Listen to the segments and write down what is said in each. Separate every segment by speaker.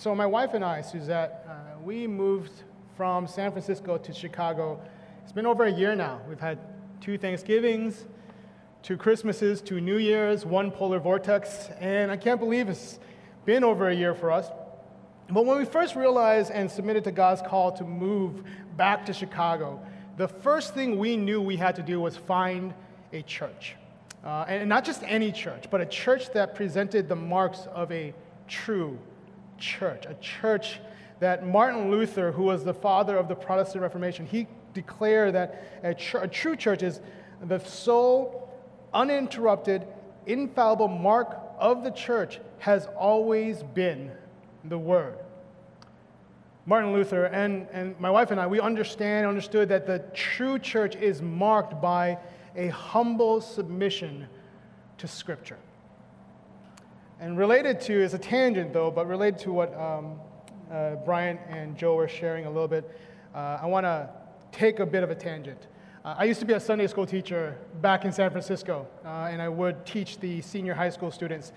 Speaker 1: So, my wife and I, Suzette, uh, we moved from San Francisco to Chicago. It's been over a year now. We've had two Thanksgivings, two Christmases, two New Year's, one polar vortex, and I can't believe it's been over a year for us. But when we first realized and submitted to God's call to move back to Chicago, the first thing we knew we had to do was find a church. Uh, and not just any church, but a church that presented the marks of a true church, a church that Martin Luther, who was the father of the Protestant Reformation, he declared that a, ch- a true church is the sole, uninterrupted, infallible mark of the church has always been the Word. Martin Luther and, and my wife and I, we understand, understood that the true church is marked by a humble submission to Scripture. And related to, is a tangent though, but related to what um, uh, Brian and Joe were sharing a little bit, uh, I want to take a bit of a tangent. Uh, I used to be a Sunday school teacher back in San Francisco, uh, and I would teach the senior high school students.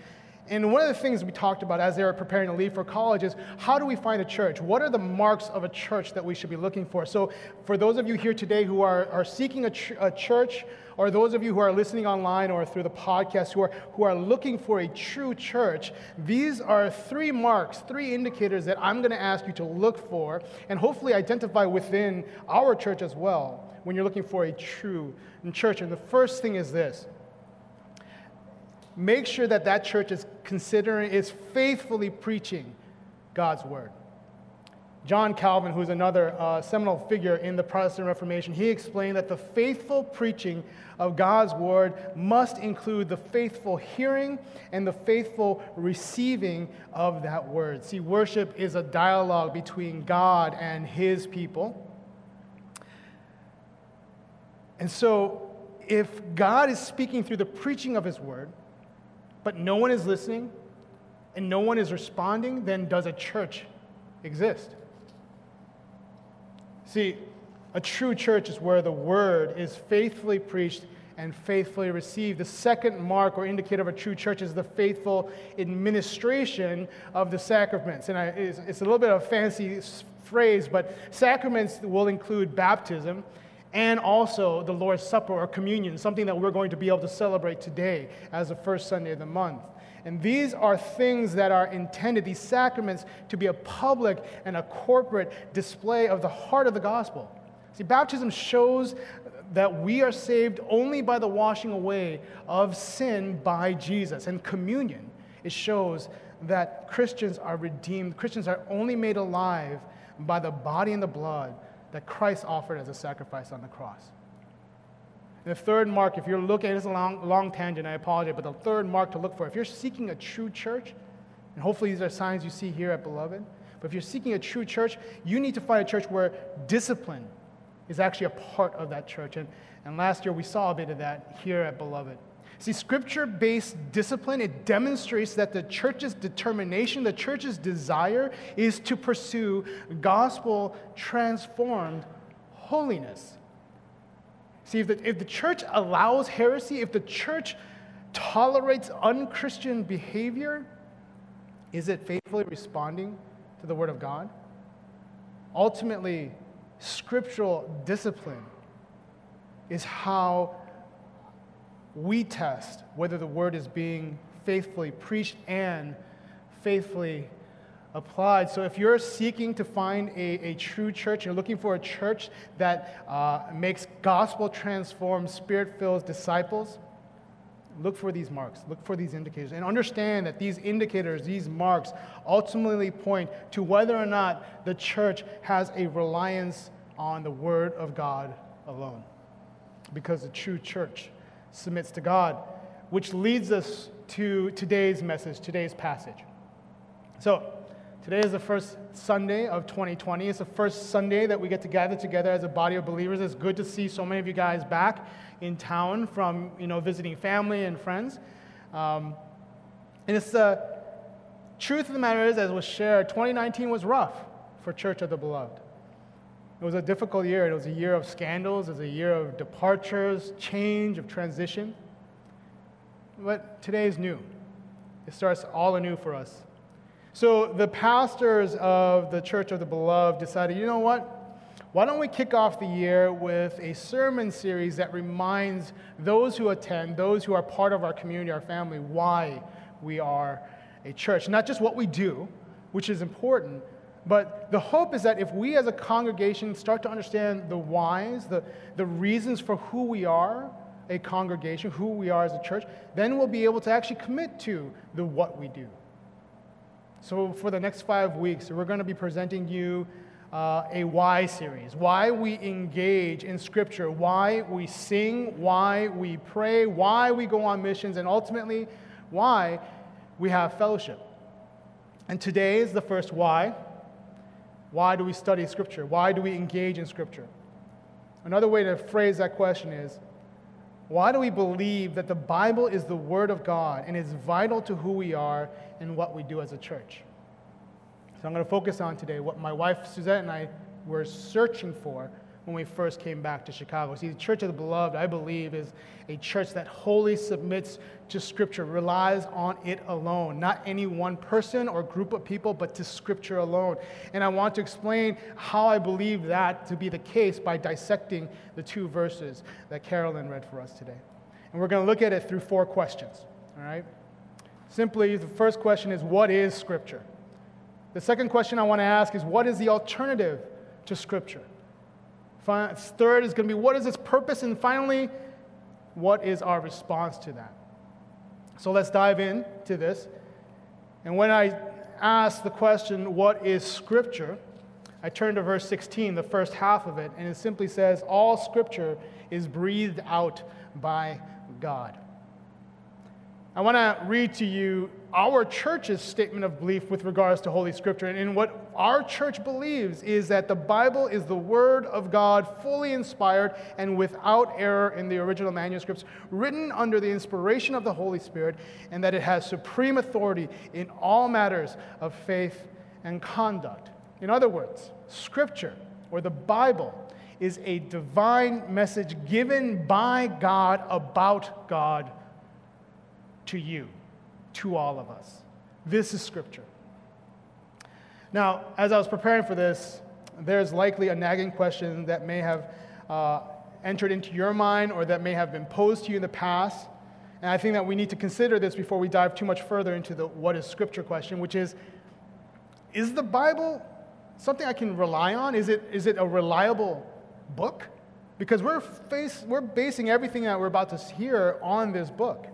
Speaker 1: And one of the things we talked about as they were preparing to leave for college is how do we find a church? What are the marks of a church that we should be looking for? So, for those of you here today who are, are seeking a, ch- a church, or those of you who are listening online or through the podcast who are, who are looking for a true church, these are three marks, three indicators that I'm going to ask you to look for and hopefully identify within our church as well when you're looking for a true church. And the first thing is this make sure that that church is considering, is faithfully preaching God's word. John Calvin, who's another uh, seminal figure in the Protestant Reformation, he explained that the faithful preaching of God's word must include the faithful hearing and the faithful receiving of that word. See, worship is a dialogue between God and his people. And so, if God is speaking through the preaching of his word, but no one is listening and no one is responding, then does a church exist? See, a true church is where the word is faithfully preached and faithfully received. The second mark or indicator of a true church is the faithful administration of the sacraments. And I, it's, it's, a little bit of a fancy phrase, but sacraments will include baptism and also the Lord's Supper or communion, something that we're going to be able to celebrate today as the first Sunday of the month. And these are things that are intended, these sacraments, to be a public and a corporate display of the heart of the gospel. See, baptism shows that we are saved only by the washing away of sin by Jesus. And communion, it shows that Christians are redeemed. Christians are only made alive by the body and the blood that Christ offered as a sacrifice on the cross. And the third mark, if you're looking, it's a long, long tangent, I apologize, but the third mark to look for, if you're seeking a true church, and hopefully these are signs you see here at Beloved, but if you're seeking a true church, you need to find a church where discipline is actually a part of that church. And, and last year we saw a bit of that here at Beloved. See, scripture based discipline, it demonstrates that the church's determination, the church's desire is to pursue gospel transformed holiness. See, if the, if the church allows heresy, if the church tolerates unchristian behavior, is it faithfully responding to the Word of God? Ultimately, scriptural discipline is how we test whether the Word is being faithfully preached and faithfully applied. So if you're seeking to find a, a true church, you're looking for a church that uh, makes gospel transformed, spirit filled disciples, look for these marks, look for these indicators, and understand that these indicators, these marks, ultimately point to whether or not the church has a reliance on the Word of God alone. Because the true church submits to God, which leads us to today's message, today's passage. So, Today is the first Sunday of 2020. It's the first Sunday that we get to gather together as a body of believers. It's good to see so many of you guys back in town from you know visiting family and friends. Um, and it's the truth of the matter is, as was shared, 2019 was rough for Church of the Beloved. It was a difficult year. It was a year of scandals. It was a year of departures, change, of transition. But today is new. It starts all anew for us. So the pastors of the Church of the Beloved decided, you know what? Why don't we kick off the year with a sermon series that reminds those who attend, those who are part of our community, our family, why we are a church? Not just what we do, which is important, but the hope is that if we as a congregation start to understand the whys, the, the reasons for who we are, a congregation, who we are as a church, then we'll be able to actually commit to the what we do. So, for the next five weeks, we're going to be presenting you uh, a why series. Why we engage in Scripture, why we sing, why we pray, why we go on missions, and ultimately, why we have fellowship. And today is the first why. Why do we study Scripture? Why do we engage in Scripture? Another way to phrase that question is why do we believe that the Bible is the Word of God and is vital to who we are and what we do as a church? So I'm going to focus on today what my wife Suzette and I were searching for when we first came back to Chicago. See, the Church of the Beloved, I believe, is a church that wholly submits to Scripture, relies on it alone, not any one person or group of people, but to Scripture alone. And I want to explain how I believe that to be the case by dissecting the two verses that Carolyn read for us today. And we're going to look at it through four questions, all right? Simply, the first question is what is Scripture? The second question I want to ask is what is the alternative to Scripture? Third is going to be what is its purpose? And finally, what is our response to that? So let's dive into this. And when I ask the question, what is Scripture? I turn to verse 16, the first half of it, and it simply says, All Scripture is breathed out by God. I want to read to you our church's statement of belief with regards to Holy Scripture. And in what our church believes is that the Bible is the Word of God, fully inspired and without error in the original manuscripts, written under the inspiration of the Holy Spirit, and that it has supreme authority in all matters of faith and conduct. In other words, Scripture, or the Bible, is a divine message given by God about God to you to all of us. This is Scripture. Now, as I was preparing for this, there's likely a nagging question that may have uh, entered into your mind or that may have been posed to you in the past. And I think that we need to consider this before we dive too much further into the what is Scripture question, which is Is the Bible something I can rely on? Is it, is it a reliable book? Because we're, face, we're basing everything that we're about to hear on this book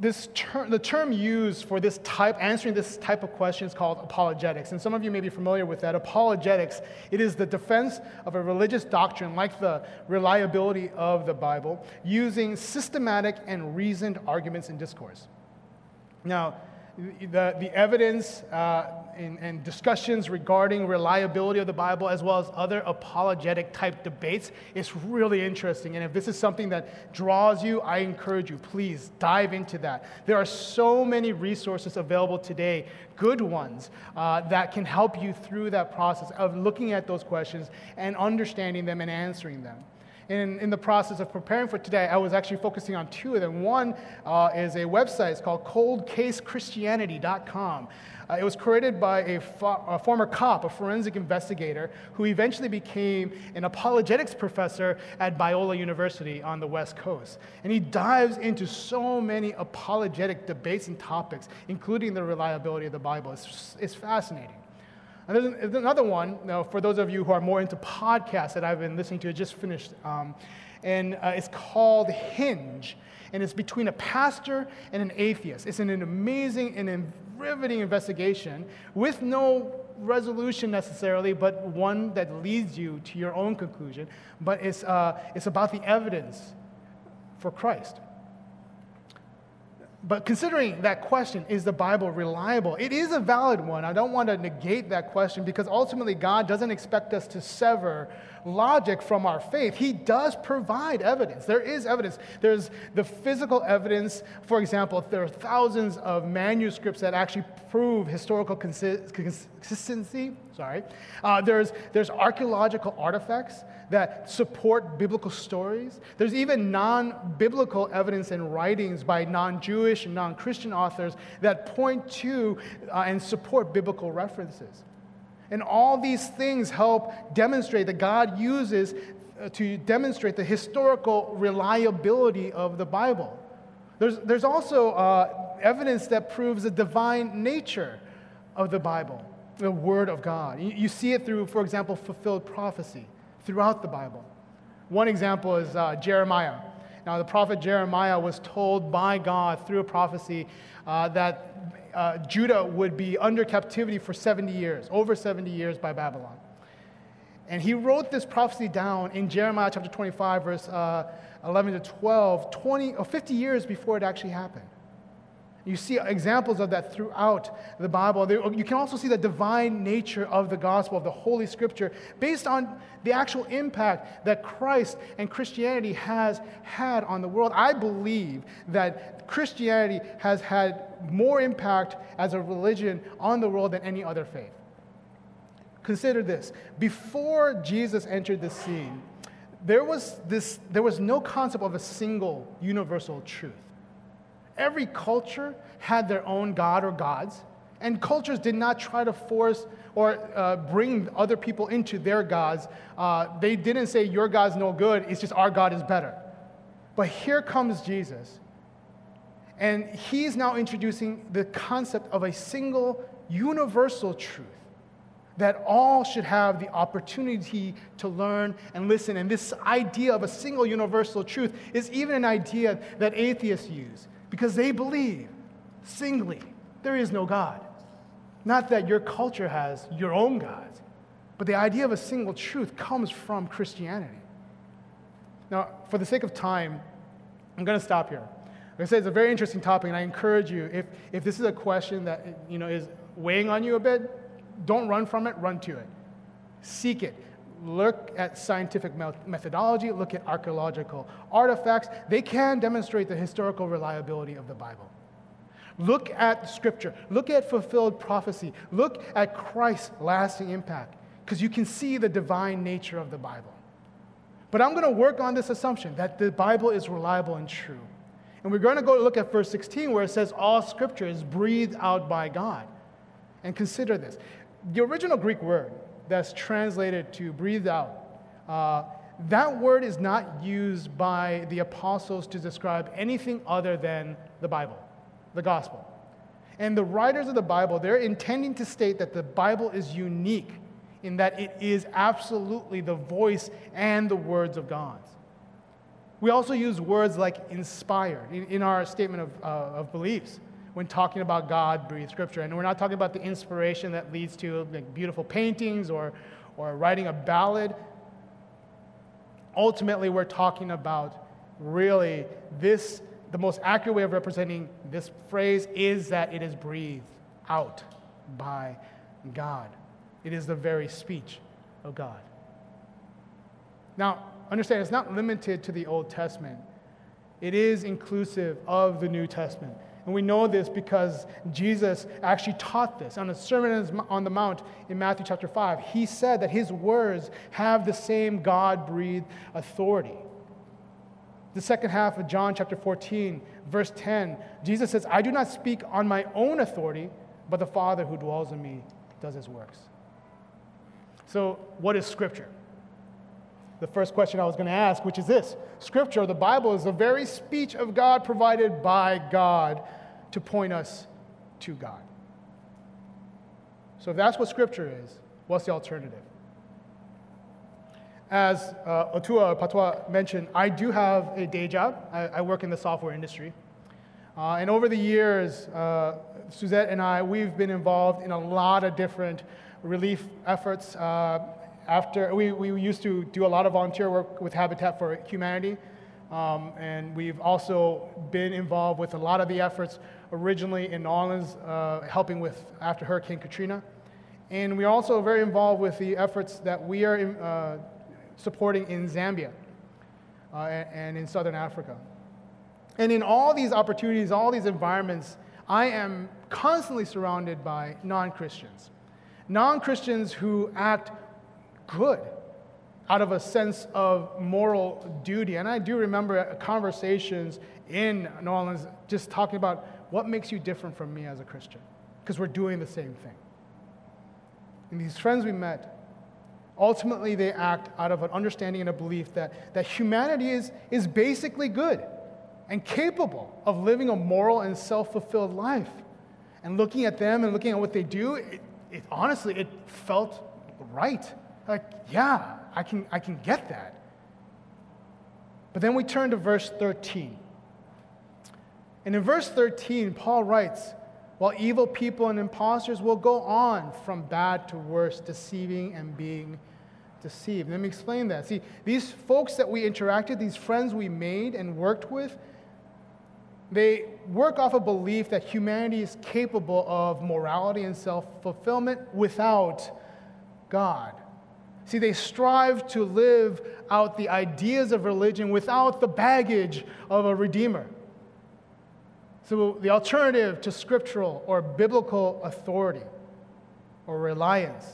Speaker 1: this term, the term used for this type, answering this type of question is called apologetics. And some of you may be familiar with that. Apologetics, it is the defense of a religious doctrine like the reliability of the Bible, using systematic and reasoned arguments and discourse. Now, the, the evidence uh, and, and, discussions regarding reliability of the Bible, as well as other apologetic type debates, is really interesting. And if this is something that draws you, I encourage you, please dive into that. There are so many resources available today, good ones, uh, that can help you through that process of looking at those questions and understanding them and answering them in, in the process of preparing for today, I was actually focusing on two of them. One uh, is a website, it's called coldcasechristianity.com. Uh, it was created by a, fo- a, former cop, a forensic investigator, who eventually became an apologetics professor at Biola University on the West Coast. And he dives into so many apologetic debates and topics, including the reliability of the Bible. It's, it's fascinating. And there's another one, now, for those of you who are more into podcasts that I've been listening to, I just finished, um, and uh, it's called Hinge. And it's between a pastor and an atheist. It's an, an amazing and riveting investigation with no resolution necessarily, but one that leads you to your own conclusion. But it's, uh, it's about the evidence for Christ. But considering that question, is the Bible reliable? It is a valid one. I don't want to negate that question because ultimately God doesn't expect us to sever logic from our faith, he does provide evidence. There is evidence. There's the physical evidence. For example, there are thousands of manuscripts that actually prove historical consistency. Sorry. Uh, there's, there's archaeological artifacts that support biblical stories. There's even non biblical evidence and writings by non Jewish and non Christian authors that point to uh, and support biblical references. And all these things help demonstrate that God uses uh, to demonstrate the historical reliability of the Bible. There's, there's also uh, evidence that proves the divine nature of the Bible, the Word of God. You, you, see it through, for example, fulfilled prophecy throughout the Bible. One example is uh, Jeremiah. Now, the prophet Jeremiah was told by God through a prophecy uh, that uh, Judah would be under captivity for 70 years, over 70 years by Babylon. And he wrote this prophecy down in Jeremiah chapter 25, verse uh, 11 to 12, 20 or 50 years before it actually happened. You see examples of that throughout the Bible. You can also see the divine nature of the gospel, of the Holy Scripture, based on the actual impact that Christ and Christianity has had on the world. I believe that Christianity has had more impact as a religion on the world than any other faith. Consider this before Jesus entered the scene, there was, this, there was no concept of a single universal truth. Every culture had their own god or gods, and cultures did not try to force or uh, bring other people into their gods. Uh, they didn't say, Your God's no good, it's just our God is better. But here comes Jesus, and he's now introducing the concept of a single universal truth that all should have the opportunity to learn and listen. And this idea of a single universal truth is even an idea that atheists use because they believe singly there is no God. Not that your culture has your own gods, but the idea of a single truth comes from Christianity. Now, for the sake of time, I'm going to stop here. Like I said, it's a very interesting topic, and I encourage you, if, if this is a question that you know, is weighing on you a bit, don't run from it, run to it. Seek it. Look at scientific methodology, look at archaeological artifacts. They can demonstrate the historical reliability of the Bible. Look at Scripture. Look at fulfilled prophecy. Look at Christ's lasting impact, because you can see the divine nature of the Bible. But I'm going to work on this assumption that the Bible is reliable and true. And we're going to go look at verse 16 where it says, All Scripture is breathed out by God. And consider this the original Greek word that's translated to breathe out, uh, that word is not used by the apostles to describe anything other than the Bible the gospel. And the writers of the Bible, they're intending to state that the Bible is unique in that it is absolutely the voice and the words of God. We also use words like inspired in, in our statement of, uh, of beliefs when talking about God breathed scripture. And we're not talking about the inspiration that leads to like, beautiful paintings or, or writing a ballad. Ultimately, we're talking about really this the most accurate way of representing this phrase is that it is breathed out by God. It is the very speech of God. Now, understand, it's not limited to the Old Testament, it is inclusive of the New Testament. And we know this because Jesus actually taught this on the Sermon on the Mount in Matthew chapter 5. He said that his words have the same God breathed authority. The second half of John chapter 14, verse 10, Jesus says, I do not speak on my own authority, but the Father who dwells in me does his works. So, what is Scripture? The first question I was going to ask, which is this Scripture, the Bible, is the very speech of God provided by God to point us to God. So, if that's what Scripture is, what's the alternative? as uh, Otua Patois mentioned, I do have a day job. I, I work in the software industry. Uh, and over the years, uh, Suzette and I, we've been involved in a lot of different relief efforts. Uh, after we, we used to do a lot of volunteer work with Habitat for Humanity, um, and we've also been involved with a lot of the efforts originally in New Orleans, uh, helping with after Hurricane Katrina. And we're also very involved with the efforts that we are in, uh, supporting in Zambia uh, and in southern Africa. And in all these opportunities, all these environments, I am constantly surrounded by non Christians. Non Christians who act good out of a sense of moral duty. And I do remember conversations in New Orleans just talking about what makes you different from me as a Christian, because we're doing the same thing. And these friends we met, ultimately they act out of an understanding and a belief that, that humanity is, is basically good and capable of living a moral and self fulfilled life. And looking at them and looking at what they do, it, it, honestly, it felt right. Like, yeah, I can, I can get that. But then we turn to verse 13. And in verse 13, Paul writes, While evil people and impostors will go on from bad to worse, deceiving and being deceived. Let me explain that. See, these folks that we interacted, these friends we made and worked with, they work off a belief that humanity is capable of morality and self fulfillment without God. See, they strive to live out the ideas of religion without the baggage of a redeemer. So, the alternative to scriptural or biblical authority or reliance,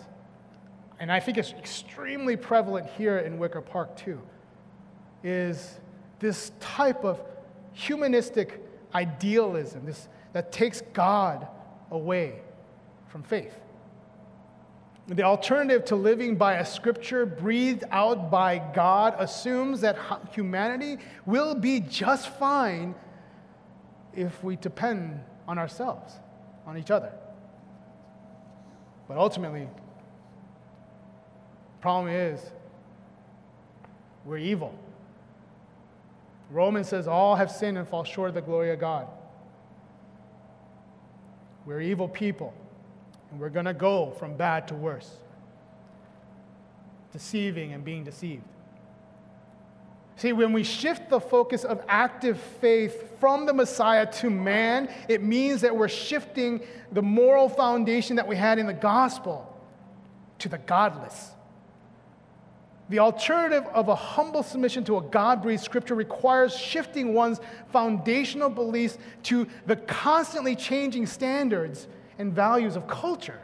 Speaker 1: and I think it's extremely prevalent here in Wicker Park too, is this type of humanistic idealism this, that takes God away from faith. The alternative to living by a scripture breathed out by God assumes that humanity will be just fine if we depend on ourselves, on each other. But ultimately, the problem is we're evil. Romans says all have sinned and fall short of the glory of God. We're evil people. And we're going to go from bad to worse, deceiving and being deceived. See, when we shift the focus of active faith from the Messiah to man, it means that we're shifting the moral foundation that we had in the gospel to the godless. The alternative of a humble submission to a God breathed scripture requires shifting one's foundational beliefs to the constantly changing standards and values of culture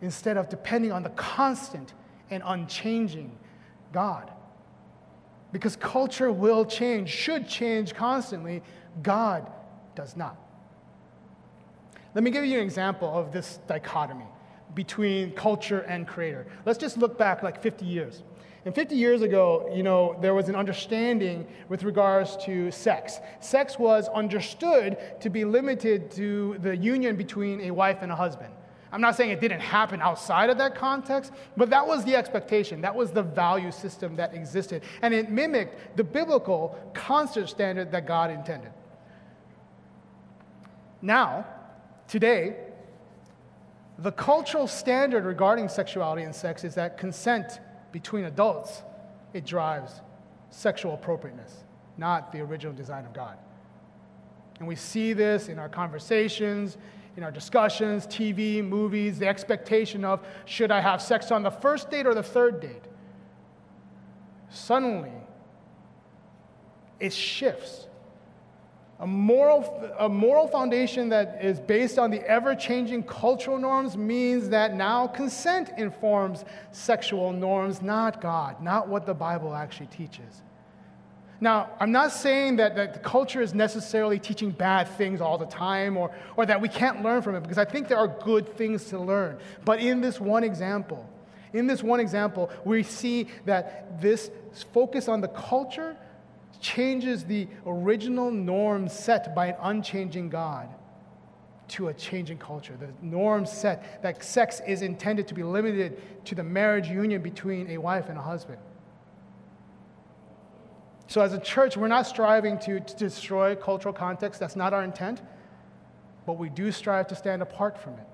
Speaker 1: instead of depending on the constant and unchanging God. Because culture will change, should change constantly. God does not. Let me give you an example of this dichotomy between culture and creator. Let's just look back like 50 years. And 50 years ago, you know, there was an understanding with regards to sex. Sex was understood to be limited to the union between a wife and a husband. I'm not saying it didn't happen outside of that context, but that was the expectation. That was the value system that existed. And it mimicked the biblical constant standard that God intended. Now, today, the cultural standard regarding sexuality and sex is that consent between adults, it drives sexual appropriateness, not the original design of God. And we see this in our conversations, in our discussions, TV, movies, the expectation of should I have sex on the first date or the third date? Suddenly, it shifts a moral, a moral foundation that is based on the ever changing cultural norms means that now consent informs sexual norms, not God, not what the Bible actually teaches. Now, I'm not saying that, that the culture is necessarily teaching bad things all the time or, or that we can't learn from it, because I think there are good things to learn. But in this one example, in this one example, we see that this focus on the culture changes the original norm set by an unchanging God to a changing culture. The norm set that sex is intended to be limited to the marriage union between a wife and a husband. So, as a church, we're not striving to, to destroy cultural context. That's not our intent. But we do strive to stand apart from it.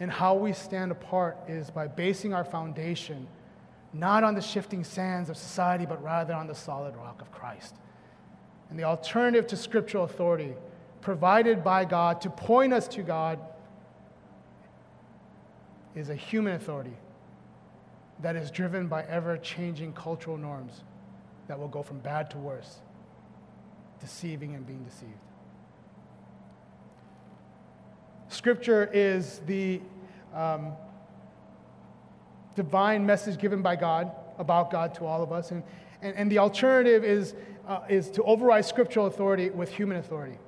Speaker 1: And how we stand apart is by basing our foundation not on the shifting sands of society, but rather on the solid rock of Christ. And the alternative to scriptural authority provided by God to point us to God is a human authority that is driven by ever changing cultural norms that will go from bad to worse, deceiving and being deceived. Scripture is the um, divine message given by God about God to all of us. And, and, and the alternative is, uh, is to override scriptural authority with human authority.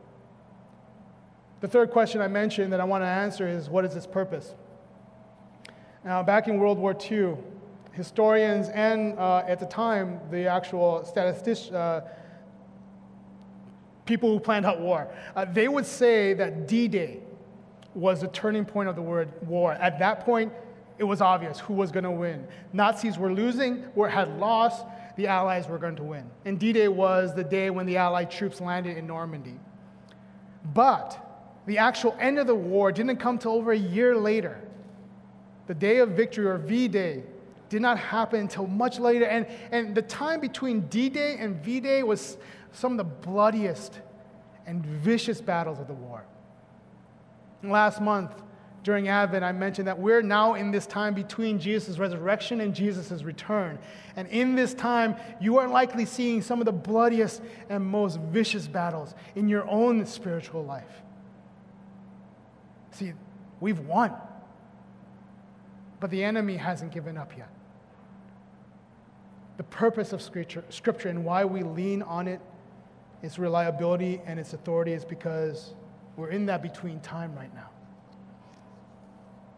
Speaker 1: The third question I mentioned that I want to answer is what is its purpose? Now, back in World War II, historians and uh, at the time, the actual statisticians, uh, people who planned out war, uh, they would say that D Day was the turning point of the word war. At that point, it was obvious who was going to win. Nazis were losing or had lost, the Allies were going to win. And D Day was the day when the Allied troops landed in Normandy. But the actual end of the war didn't come till over a year later. The day of victory, or V Day, did not happen until much later. And, and the time between D Day and V Day was some of the bloodiest and vicious battles of the war. Last month, during Advent, I mentioned that we're now in this time between Jesus' resurrection and Jesus' return. And in this time, you are likely seeing some of the bloodiest and most vicious battles in your own spiritual life. See, we've won, but the enemy hasn't given up yet. The purpose of scripture, scripture and why we lean on it, its reliability and its authority, is because we're in that between time right now.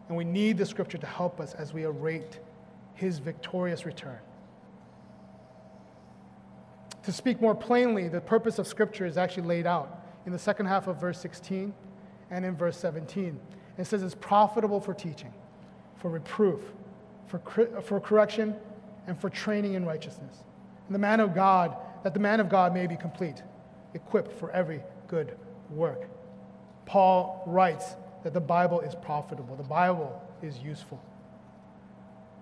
Speaker 1: And we need the scripture to help us as we await his victorious return. To speak more plainly, the purpose of scripture is actually laid out in the second half of verse 16 and in verse 17. It says it's profitable for teaching, for reproof, for, for correction, and for training in righteousness. And the man of God, that the man of God may be complete, equipped for every good work. Paul writes that the Bible is profitable, the Bible is useful.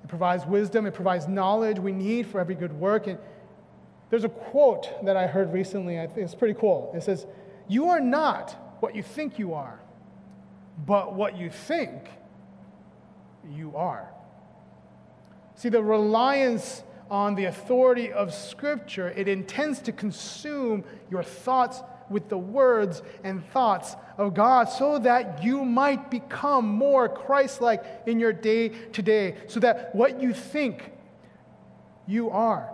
Speaker 1: It provides wisdom, it provides knowledge we need for every good work. And there's a quote that I heard recently, I think it's pretty cool. It says, You are not what you think you are, but what you think you are. See, the reliance on the authority of Scripture, it intends to consume your thoughts with the words and thoughts of God so that you might become more Christ like in your day to day, so that what you think you are.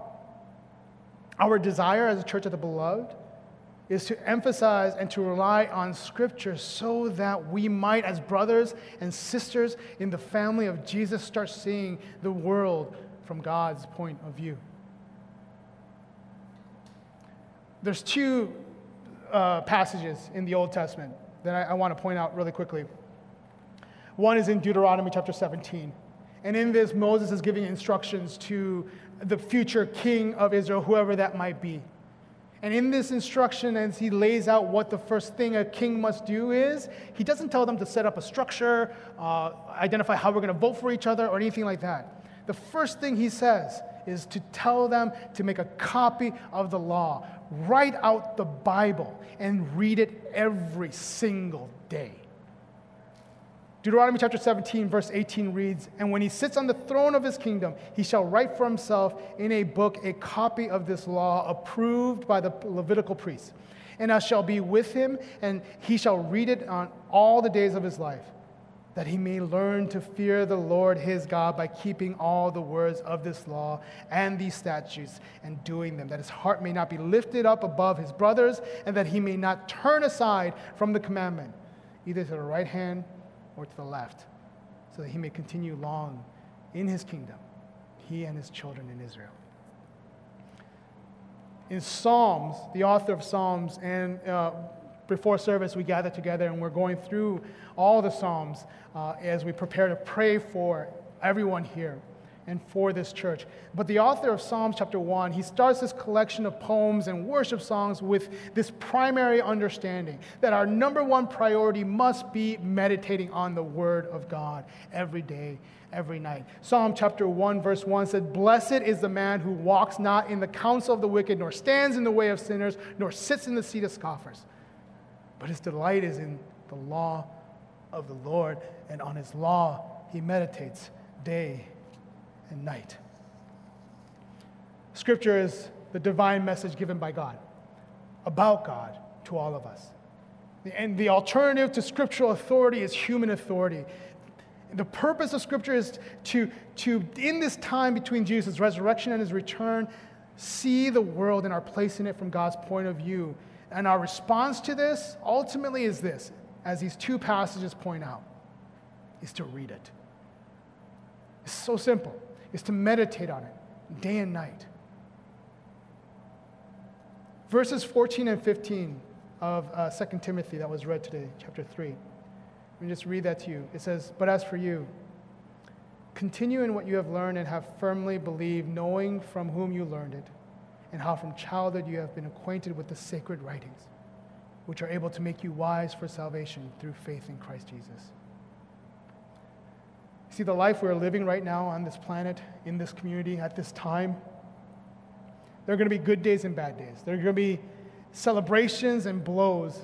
Speaker 1: Our desire as a church of the beloved is to emphasize and to rely on Scripture so that we might, as brothers and sisters in the family of Jesus, start seeing the world from God's point of view. There's two uh, passages in the Old Testament that I, I want to point out really quickly. One is in Deuteronomy chapter 17. And in this, Moses is giving instructions to the future king of Israel, whoever that might be. And in this instruction, as he lays out what the first thing a king must do is, he doesn't tell them to set up a structure, uh, identify how we're going to vote for each other, or anything like that. The first thing he says is to tell them to make a copy of the law, write out the Bible, and read it every single day. Deuteronomy chapter 17, verse 18 reads, And when he sits on the throne of his kingdom, he shall write for himself in a book a copy of this law approved by the Levitical priests. And I shall be with him, and he shall read it on all the days of his life that he may learn to fear the Lord his God by keeping all the words of this law and these statutes and doing them, that his heart may not be lifted up above his brothers, and that he may not turn aside from the commandment, either to the right hand or to the left, so that he may continue long in his kingdom, he and his children in Israel. In Psalms, the author of Psalms and uh, before service, we gather together and we're going through all the Psalms uh, as we prepare to pray for everyone here and for this church. But the author of Psalms chapter 1, he starts this collection of poems and worship songs with this primary understanding that our number one priority must be meditating on the Word of God every day, every night. Psalm chapter 1, verse 1 said, Blessed is the man who walks not in the counsel of the wicked, nor stands in the way of sinners, nor sits in the seat of scoffers but his delight is in the law of the Lord, and on his law he meditates day and night. Scripture is the divine message given by God, about God to all of us. And the alternative to scriptural authority is human authority. The purpose of Scripture is to, to, in this time between Jesus' resurrection and his return, see the world and our place in it from God's point of view. And our response to this ultimately is this, as these two passages point out, is to read it. It's so simple. It's to meditate on it day and night. Verses 14 and 15 of uh, 2 Timothy that was read today, chapter 3. Let me just read that to you. It says, But as for you, continue in what you have learned and have firmly believed, knowing from whom you learned it, and how from childhood you have been acquainted with the sacred writings, which are able to make you wise for salvation through faith in Christ Jesus. See, the life we're living right now on this planet, in this community, at this time, there are going to be good days and bad days. There are going to be celebrations and blows.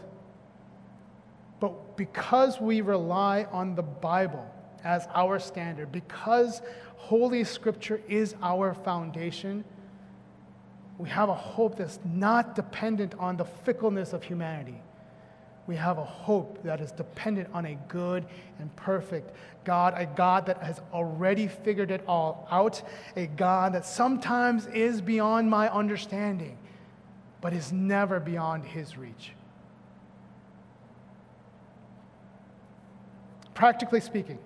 Speaker 1: But because we rely on the Bible as our standard, because Holy Scripture is our foundation, we have a hope that's not dependent on the fickleness of humanity. We have a hope that is dependent on a good and perfect God, a God that has already figured it all out, a God that sometimes is beyond my understanding but is never beyond his reach. Practically speaking,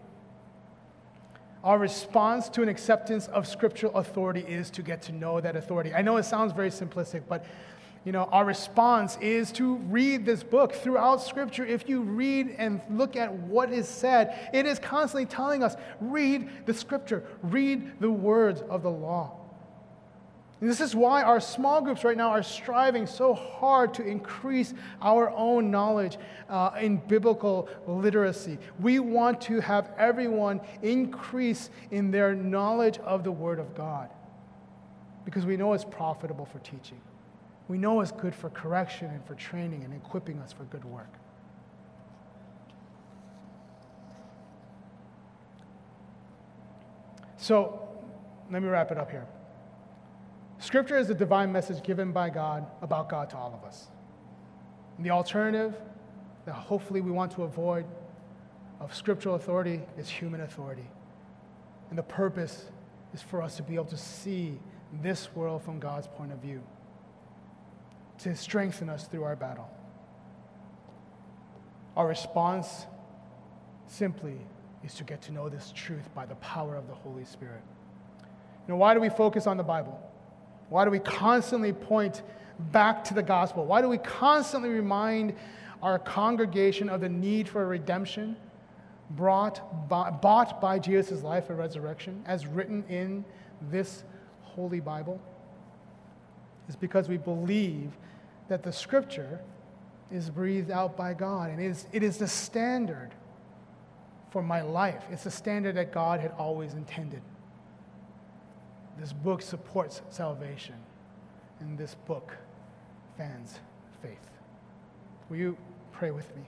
Speaker 1: our response to an acceptance of scriptural authority is to get to know that authority. I know it sounds very simplistic, but you know, our response is to read this book throughout Scripture. If you read and look at what is said, it is constantly telling us read the Scripture, read the words of the law. And this is why our small groups right now are striving so hard to increase our own knowledge uh, in biblical literacy. We want to have everyone increase in their knowledge of the Word of God because we know it's profitable for teaching. We know it's good for correction and for training and equipping us for good work. So, let me wrap it up here. Scripture is a divine message given by God about God to all of us. And the alternative that hopefully we want to avoid of scriptural authority is human authority. And the purpose is for us to be able to see this world from God's point of view, to strengthen us through our battle. Our response simply is to get to know this truth by the power of the Holy Spirit. Know, why do we focus on the Bible? Why do we constantly point back to the gospel? Why do we constantly remind our congregation of the need for redemption brought by, bought by Jesus' life and resurrection, as written in this Holy Bible? Is because we believe that the scripture is breathed out by God and it is, it is the standard for my life. It's the standard that God had always intended. This book supports salvation, and this book fans faith. Will you pray with me?